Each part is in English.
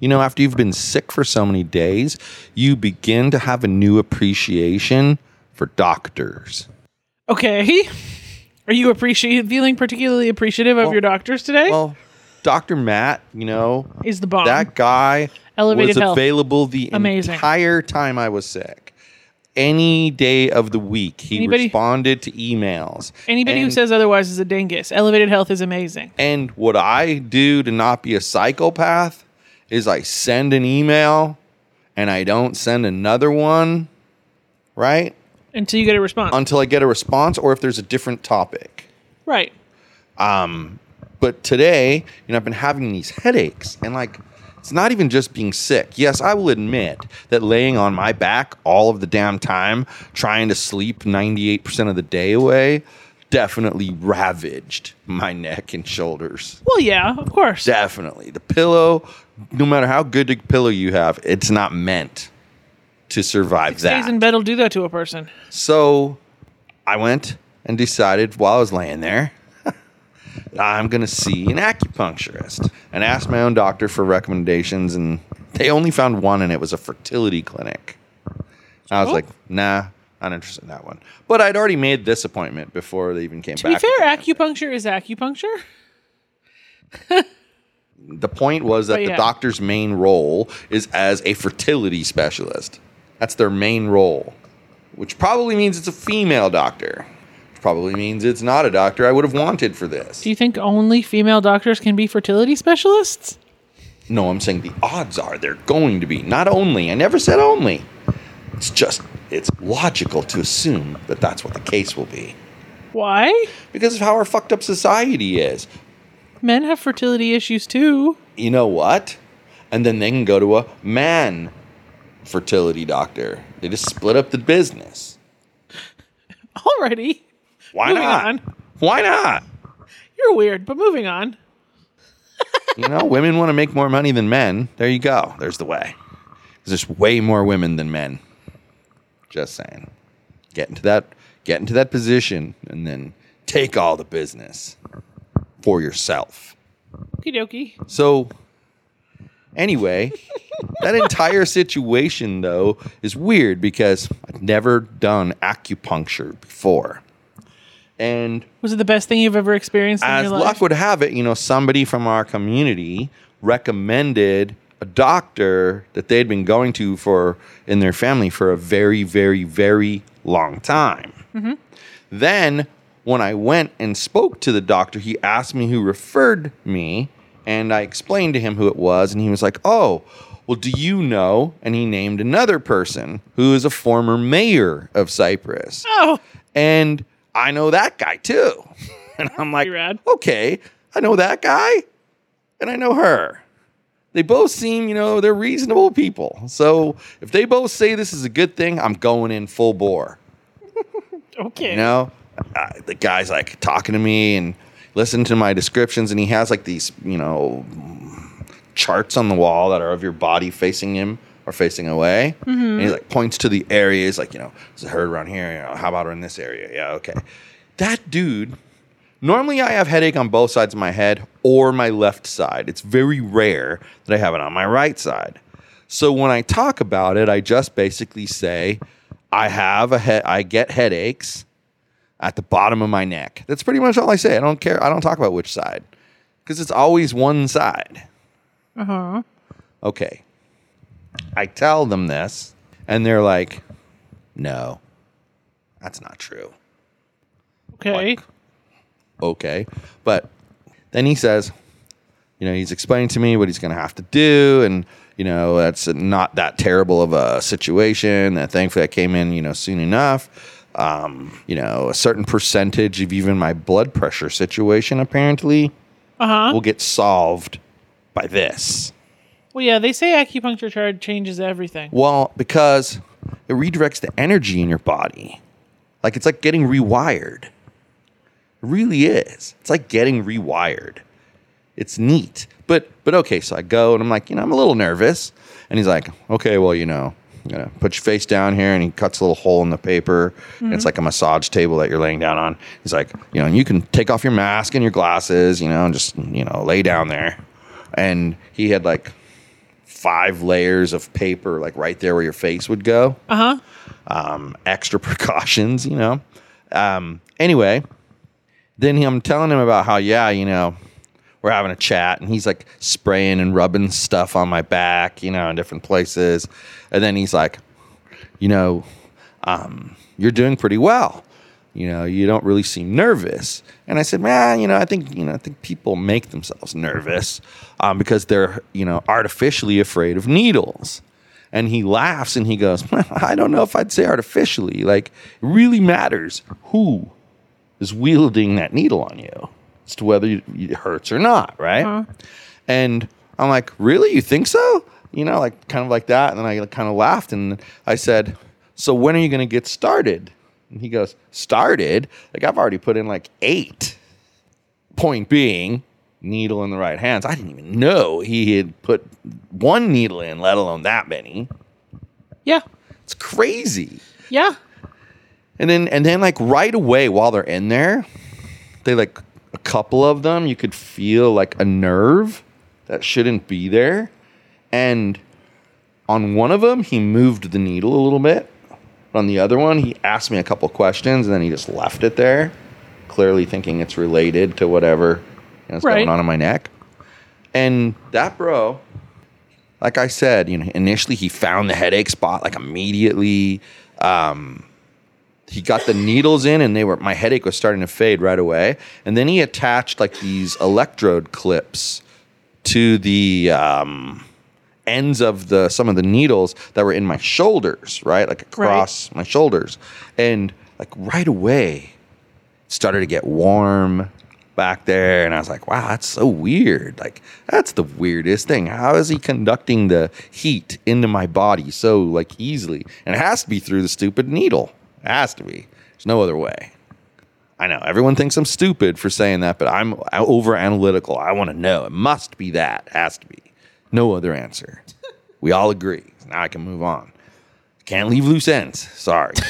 You know, after you've been sick for so many days, you begin to have a new appreciation for doctors. Okay. Are you appreciating feeling particularly appreciative of Well- your doctors today? Well, Dr. Matt, you know, is the bomb. that guy Elevated was health. available the Amazing. entire time I was sick. Any day of the week, he Anybody- responded to emails. Anybody who says otherwise is a dingus. Elevated health is amazing. And what I do to not be a psychopath is I send an email and I don't send another one, right? Until you get a response. Until I get a response or if there's a different topic. right. Um, but today, you know, I've been having these headaches and like it's not even just being sick. Yes, I will admit that laying on my back all of the damn time, trying to sleep 98% of the day away, definitely ravaged my neck and shoulders. Well, yeah, of course. Definitely. The pillow, no matter how good a pillow you have, it's not meant to survive Stays that. in bed will do that to a person. So I went and decided while I was laying there, I'm going to see an acupuncturist and asked my own doctor for recommendations. And they only found one, and it was a fertility clinic. I was Oh. like, nah, not interested in that one. But I'd already made this appointment before they even came back To be fair, acupuncture is acupuncture. the point was that But the doctor's main role is as a fertility specialist. That's their main role, which probably means it's a female doctor. Which probably means it's not a doctor I would have wanted for this. Do you think only female doctors can be fertility specialists? No, I'm saying the odds are they're going to be. Not only. I never said only. It's just, it's logical to assume that that's what the case will be. Why? Because of how our fucked up society is. Men have fertility issues too. You know what? And then they can go to a man fertility doctor. They just split up the business. Already. Why Moving not? on. Why not? You're weird, but moving on. You know, women want to make more money than men. There you go. There's the way. There's way more women than men. Just saying. Get into that get into that position and then take all the business for yourself. Okie dokie. So anyway, that entire situation though is weird because I've never done acupuncture before. And Was it the best thing you've ever experienced in as your luck would have it, you know, somebody from our community recommended a doctor that they'd been going to for in their family for a very, very, very long time. Mm-hmm. Then, when I went and spoke to the doctor, he asked me who referred me, and I explained to him who it was, and he was like, "Oh, well, do you know?" And he named another person who is a former mayor of Cypress oh, and I know that guy too. And I'm like, okay, I know that guy, and I know her. They both seem, you know, they're reasonable people. So if they both say this is a good thing, I'm going in full bore. okay. You know, uh, the guy's like talking to me and listening to my descriptions, and he has like these, you know, charts on the wall that are of your body facing him or facing away. And he like points to the areas, like, you know, there's a herd around here. You know, how about in this area? Yeah, okay. That dude. Normally, I have headache on both sides of my head or my left side. It's very rare that I have it on my right side. So when I talk about it, I just basically say, I have a head. I get headaches at the bottom of my neck. That's pretty much all I say. I don't care. I don't talk about which side because it's always one side. Uh huh. Okay. I tell them this, And they're like, no, that's not true. Okay. Like, okay. But then he says, you know, he's explaining to me what he's going to have to do. And, you know, that's not that terrible of a situation. And thankfully, I came in, you know, soon enough. Um, you know, a certain percentage of even my blood pressure situation apparently Uh huh. will get solved by this. Well, yeah, they say acupuncture chart changes everything. Well, because it redirects the energy in your body. Like it's like getting rewired. It really is. It's like getting rewired. It's neat. But but okay, so I go and I'm like, you know, I'm a little nervous. And he's like, okay, well, you know, I'm gonna put your face down here and he cuts a little hole in the paper. And it's like a massage table that you're laying down on. He's like, you know, and you can take off your mask and your glasses, you know, and just, you know, lay down there. And he had like five layers of paper like right there where your face would go Uh huh. um, extra precautions, you know. Um, anyway, then I'm telling him about how, yeah, you know, we're having a chat and he's like spraying and rubbing stuff on my back, you know, in different places. And then he's like, you know, um, you're doing pretty well. You know, you don't really seem nervous. And I said, man, you know, I think, you know, I think people make themselves nervous um, because they're, you know, artificially afraid of needles. And he laughs and he goes, I don't know if I'd say artificially. Like, it really matters who is wielding that needle on you as to whether it hurts or not, right? Uh-huh. And I'm like, really? You think so? You know, like kind of like that. And then I kind of laughed and I said, so when are you going to get started? And he goes, started? Like, I've already put in like eight. Point being, needle in the right hands. I didn't even know he had put one needle in, let alone that many. Yeah. It's crazy. Yeah. And then and then like right away while they're in there, they like a couple of them you could feel like a nerve that shouldn't be there. And on one of them he moved the needle a little bit. On the other one he asked me a couple questions and then he just left it there, clearly thinking it's related to whatever you know, is Right. going on in my neck. And that bro, like I said, you know, initially he found the headache spot like immediately. Um, he got the needles in and they were my headache was starting to fade right away. And then he attached like these electrode clips to the um, ends of the some of the needles that were in my shoulders right? Like across my shoulders. And like right away started to get warm back there. And i was like wow that's so weird. Like that's the weirdest thing. How is he conducting the heat into my body so like easily? And it has to be through the stupid needle it has to be. There's no other way. I know everyone thinks i'm stupid for saying that but i'm over analytical i want to know. It must be that. It has to be. No other answer. We all agree. Now i can move on. Can't leave loose ends. Sorry.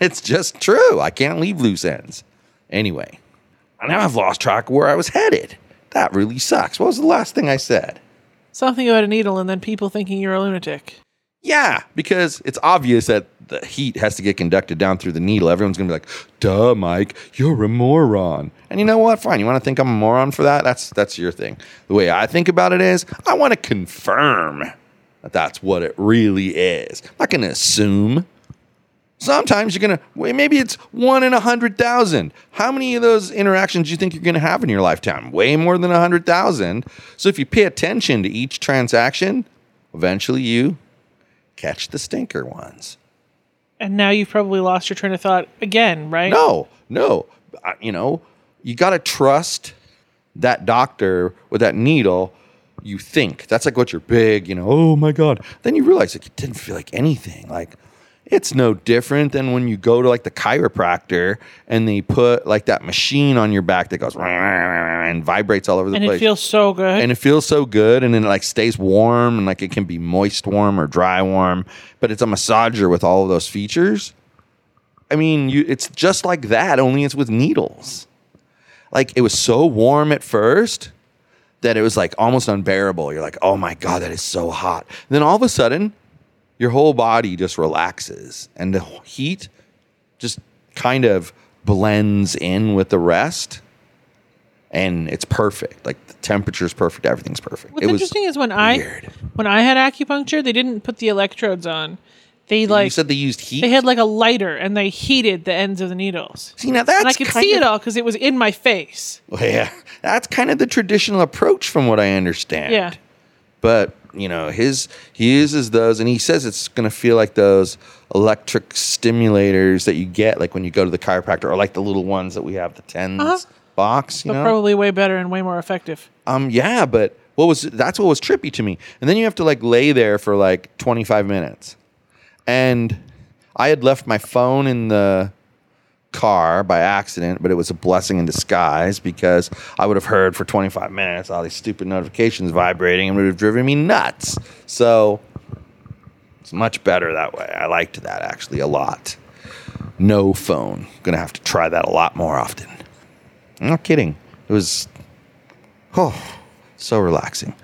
It's just true. I can't leave loose ends. Anyway now i've lost track of where i was headed. That really sucks. What was the last thing i said? Something about a needle and then people thinking you're a lunatic. Yeah, because it's obvious that the heat has to get conducted down through the needle. Everyone's gonna be like, "Duh, Mike, you're a moron." And you know what? Fine. You want to think I'm a moron for that? That's that's your thing. The way I think about it is, I want to confirm that that's what it really is. I'm not gonna assume. Sometimes you're gonna well, maybe it's one in a hundred thousand. How many of those interactions do you think you're gonna have in your lifetime? Way more than a hundred thousand. So if you pay attention to each transaction, eventually you catch the stinker ones. And now you've probably lost your train of thought again, right? No, no. I- You know, you got to trust that doctor with that needle. You think that's like what you're big, you know, oh my God. Then you realize like it didn't feel like anything. Like it's no different than when you go to like the chiropractor and they put like that machine on your back that goes and vibrates all over the And place. And it feels so good. and it feels so good and then it like stays warm and like it can be moist warm or dry warm but it's a massager with all of those features. I mean you it's just like that only it's with needles. Like it was so warm at first that it was like almost unbearable. You're like oh my god that is so hot. And then all of a sudden your whole body just relaxes and the heat just kind of blends in with the rest and it's perfect. Like the temperature's perfect, everything's perfect. What's it was interesting is when I when I had acupuncture, they didn't put the electrodes on. They you like said they used heat. they had like a lighter and they heated the ends of the needles. See now that's And I could see of, it all because it was in my face. Well, yeah, that's kind of the traditional approach, from what I understand. Yeah. but you know his he uses those and he says it's going to feel like those electric stimulators that you get like when you go to the chiropractor or like the little ones that we have the TENS Uh-huh. box you But know probably way better and way more effective. um yeah but what was that's what was trippy to me and then you have to like lay there for like 25 minutes and i had left my phone in the car by accident, but it was a blessing in disguise because I would have heard for 25 minutes all these stupid notifications vibrating and would have driven me nuts. So it's much better that way. I liked that actually a lot. No phone. Gonna have to try that a lot more often. I'm not kidding. It was oh so relaxing.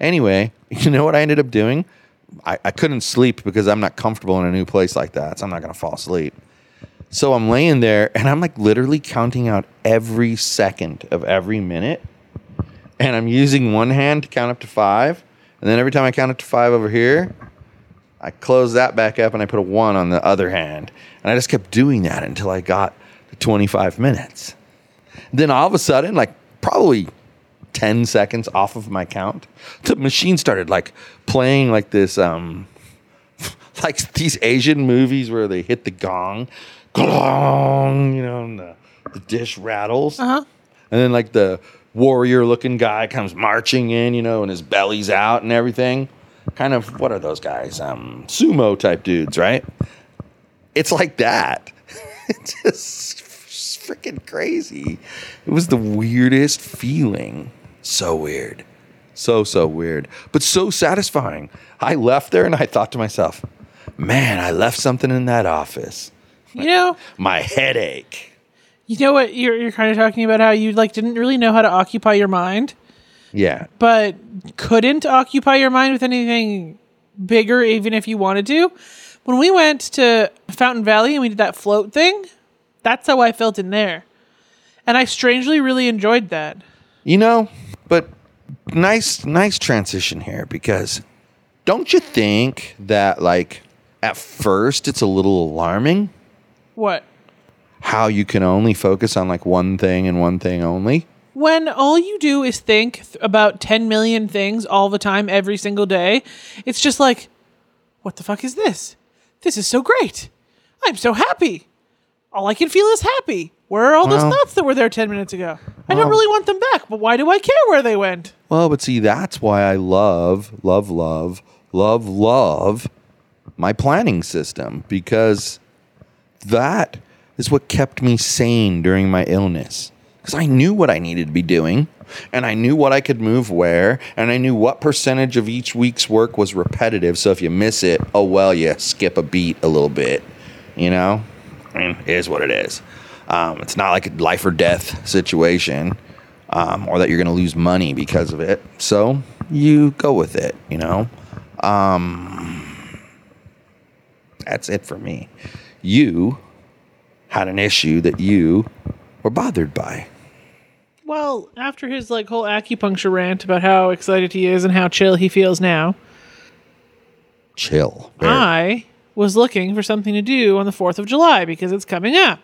Anyway, you know what I ended up doing? I, I couldn't sleep because I'm not comfortable in a new place like that, so I'm not gonna fall asleep. So I'm laying there and I'm like literally counting out every second of every minute. And I'm using one hand to count up to five. And then every time I count up to five over here, I close that back up and I put a one on the other hand. And I just kept doing that until I got to 25 minutes. Then all of a sudden, like probably 10 seconds off of my count, the machine started like playing like this um like these Asian movies where they hit the gong, gong, you know, and the, the dish rattles. Uh-huh. And then like the warrior looking guy comes marching in, you know, and his belly's out and everything. Kind of what are those guys? Um sumo type dudes, right? It's like that. it's just freaking crazy. It was the weirdest feeling. So weird. So so weird, but so satisfying. I left there and I thought to myself, "Man, I left something in that office. You know, My headache." you know what you're you're kind of talking about how you like didn't really know how to occupy your mind, Yeah. but couldn't occupy your mind with anything bigger even if you wanted to. When we went to Fountain Valley and we did that float thing, that's how I felt in there. And I strangely really enjoyed that. You know, but nice nice transition here because don't you think that like at first it's a little alarming What? how you can only focus on like one thing and one thing only? When all you do is think th- about 10 million things all the time, every single day, it's just like, what the fuck is this? This is so great. I'm so happy. All I can feel is happy. Where are all those Well- thoughts that were there 10 minutes ago? I don't really want them back, but why do I care where they went? Well, but see, that's why I love, love, love, love, love my planning system because that is what kept me sane during my illness. Because I knew what I needed to be doing and I knew what I could move where and I knew what percentage of each week's work was repetitive. So if you miss it, oh well, you skip a beat a little bit, you know? I mean, it is what it is. Um, it's not like a life or death situation um, or that you're going to lose money because of it. So you go with it, you know? Um, that's it for me. You had an issue that you were bothered by. Well, after his like whole acupuncture rant about how excited he is and how chill he feels now, Chill. Very- I was looking for something to do on the 4th of July because it's coming up.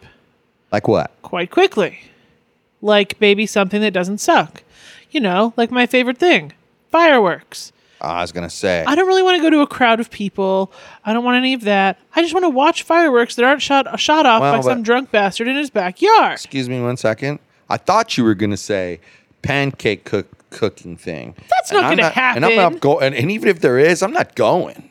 like what? quite quickly. Like maybe something that doesn't suck. You know, like my favorite thing fireworks. I was going to say. I don't really want to go to a crowd of people. I don't want any of that. I just want to watch fireworks that aren't shot shot off Well, by but- some drunk bastard in his backyard. Excuse me one second. I thought you were going to say pancake cook cooking thing. That's not I'm gonna And I'm happen. not going. And, and even if there is, I'm not going.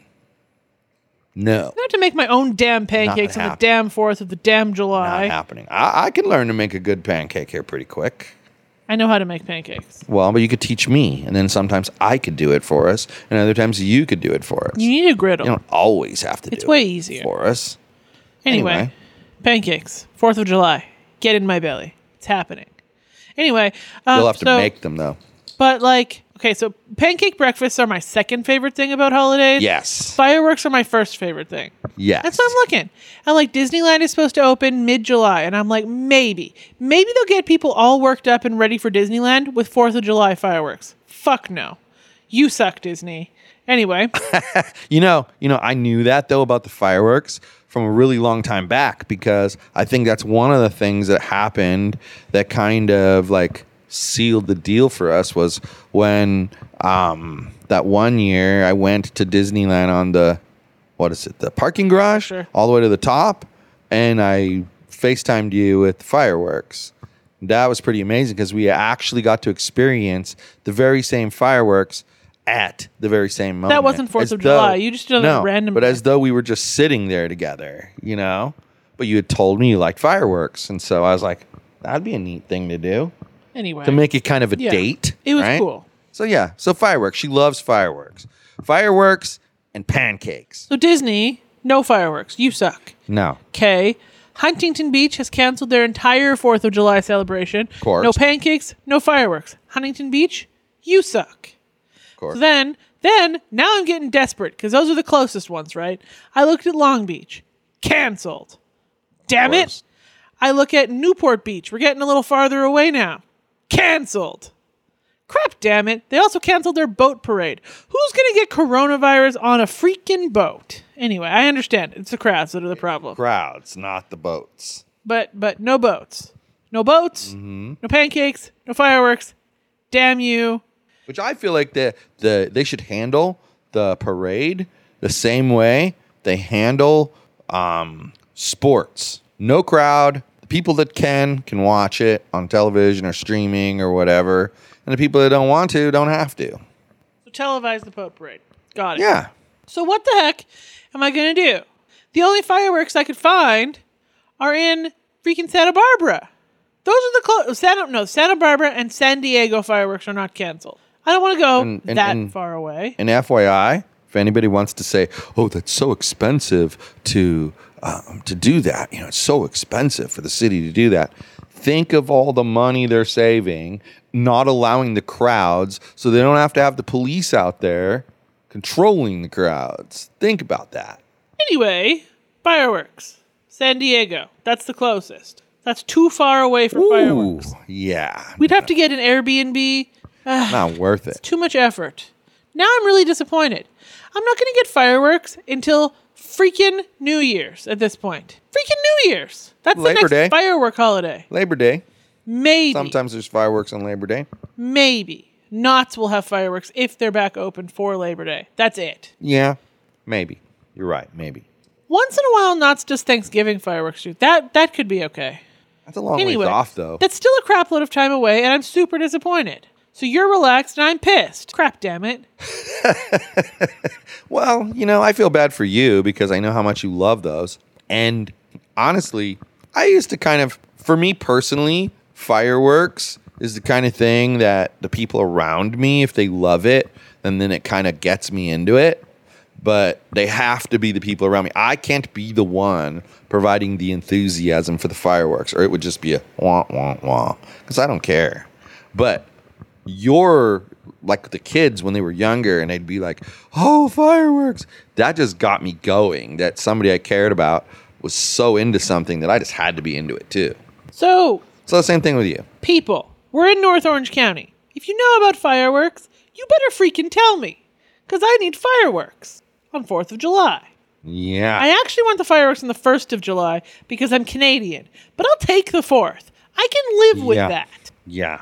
No. I have to make my own damn pancakes on the happening. damn 4th of the damn Not July. happening. I, I can learn to make a good pancake here pretty quick. I know how to make pancakes. Well, but you could teach me, and then sometimes I could do it for us, and other times you could do it for us. You need a griddle. You don't always have to It's do way it easier. for us. Anyway, Anyway. pancakes, 4th of July. Get in my belly. It's happening. Anyway, um, You'll have to so- make them though. But like Okay, so pancake breakfasts are my second favorite thing about holidays. Yes. Fireworks are my first favorite thing. Yes. That's what I'm looking. And like Disneyland is supposed to open mid July, and I'm like, maybe, maybe they'll get people all worked up and ready for Disneyland with Fourth of July fireworks. Fuck no, you suck, Disney. Anyway, You know, you know, I knew that though about the fireworks from a really long time back because I think that's one of the things that happened that kind of like sealed the deal for us was when um that one year I went to Disneyland on the what is it, the parking garage Sure. all the way to the top and I FaceTimed you with fireworks. That was pretty amazing because we actually got to experience the very same fireworks at the very same moment. That wasn't 4th As of July. You just did no, random But as though we were just sitting there together, you know. But you had told me you liked fireworks, and so I was like, that'd be a neat thing to do anyway, to make it kind of a Yeah. date. It was right? cool. So yeah, so fireworks. She loves fireworks, fireworks and pancakes. so Disney, no fireworks. You suck. No, Okay. Huntington Beach has canceled their entire 4th of July celebration. Of course. No pancakes, no fireworks. Huntington Beach, you suck. of course. So then, then now I'm getting desperate because those are the closest ones, right? I looked at Long Beach, canceled. Damn it! I look at Newport Beach. We're getting a little farther away now. Canceled. Crap, damn it! They also canceled their boat parade. Who's gonna get coronavirus on a freaking boat? Anyway, I understand it's the crowds that are the problem, Crowds, not the boats. but but no boats, no boats, no pancakes, no fireworks. Damn you! Which I feel like the the they should handle the parade the same way they handle um, sports. No crowd. The people that can can watch it on television or streaming or whatever, and the people that don't want to don't have to. So televise the Pope parade. Got it. Yeah. So what the heck am I gonna do? The only fireworks I could find are in freaking Santa Barbara. Those are the close. Santa no Santa Barbara and San Diego fireworks are not canceled. I don't want to go And- and- that and- far away. And FYI, if anybody wants to say, "Oh, that's so expensive to um, to do that," you know, it's so expensive for the city to do that. Think of all the money they're saving, not allowing the crowds, so they don't have to have the police out there controlling the crowds. Think about that. Anyway, fireworks. San Diego. That's the closest. That's too far away for Ooh, fireworks. yeah, We'd have to get an Airbnb. not worth it. Too much effort. Now I'm really disappointed. I'm not going to get fireworks until freaking New Year's at this point. Freaking New Year's. That's Labor the next Day. firework holiday. Labor Day. Maybe. Sometimes there's fireworks on Labor Day. Maybe. Knott's will have fireworks if they're back open for Labor Day. That's it. Yeah, maybe. You're right. Maybe Once in a while, Knott's does Thanksgiving fireworks too. That that could be okay. that's a long Anyway, ways off, though. that's still a crap load of time away, and I'm super disappointed. So you're relaxed, and I'm pissed. Crap, damn it. Well, you know, I feel bad for you because I know how much you love those. And honestly, I used to kind of, for me personally, fireworks is the kind of thing that the people around me, if they love it, and then it kind of gets me into it. But they have to be the people around me. I can't be the one providing the enthusiasm for the fireworks, or it would just be a wah, wah, wah, because I don't care. But you're like the kids when they were younger and they'd be like, oh, fireworks. That just got me going. That somebody I cared about was so into something that I just had to be into it too. So, So the same thing with you. people, we're in North Orange County. If you know about fireworks, you better freaking tell me. Because I need fireworks on 4th of July. Yeah. I actually want the fireworks on the 1st of July because I'm Canadian, but I'll take the 4th. I can live with Yeah. that. yeah.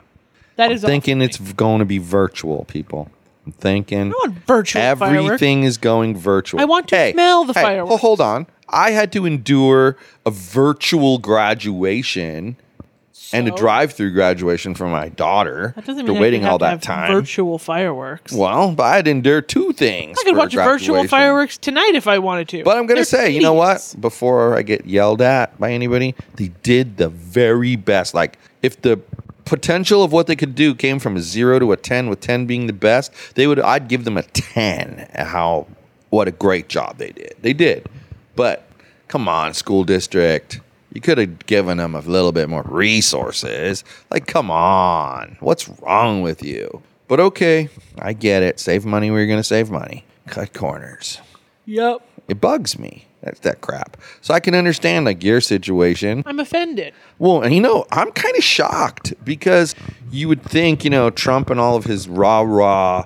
That I'm is thinking for it's going to be virtual, people. I'm thinking I want virtual fireworks. everything is going virtual. I want to smell the hey, fireworks. ho- hold on. I had to endure a virtual graduation and a drive-through graduation for my daughter. That doesn't after mean waiting all that time. Virtual fireworks. Well, but I had to endure two things. I could watch virtual fireworks tonight if I wanted to. But I'm gonna They're say, you know what? Before I get yelled at by anybody, they did the very best. Like if the potential of what they could do came from a zero to a ten, with ten being the best, they would. I'd give them a ten. How what a great job they did. They did. But come on, school district. You could have given them a little bit more resources. Like, come on. What's wrong with you? But okay, I get it. Save money where you're going to save money. Cut corners. Yep. It bugs me. That's that crap. So I can understand like your situation. I'm offended. Well, and you know, I'm kind of shocked because you would think, you know, Trump and all of his rah rah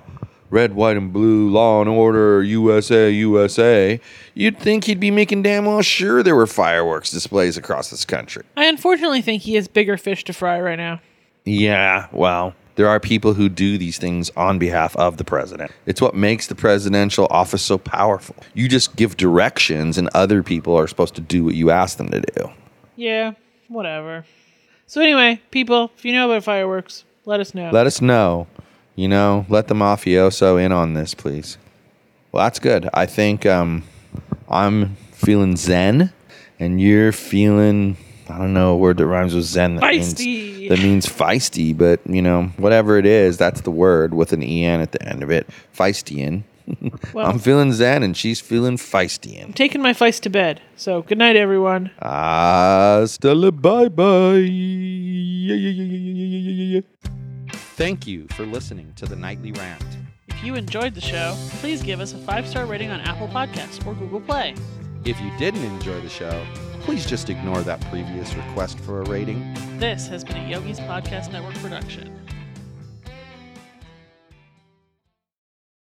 red, white, and blue law and order, USA, USA, you'd think he'd be making damn well sure there were fireworks displays across this country. I unfortunately think he has bigger fish to fry right now. Yeah, well, there are people who do these things on behalf of the president. It's what makes the presidential office so powerful. You just give directions, and other people are supposed to do what you ask them to do. Yeah, whatever. So anyway, people, if you know about fireworks, let us know. Let us know. You know, let the mafioso in on this, please. Well, that's good. I think um, I'm feeling zen, and you're feeling. I don't know a word that rhymes with zen. That Feisty. Means, that means feisty, but you know, whatever it is, that's the word with an en at the end of it. Feistian. Well- I'm feeling zen, and she's feeling feistian. Taking my feist to bed. So good night, everyone. Hasta la bye bye. Yeah, yeah. Thank you for listening to the Nightly Rant. If you enjoyed the show, please give us a five star rating on Apple Podcasts or Google Play. If you didn't enjoy the show, please just ignore that previous request for a rating. This has been a Yogi's Podcast Network production.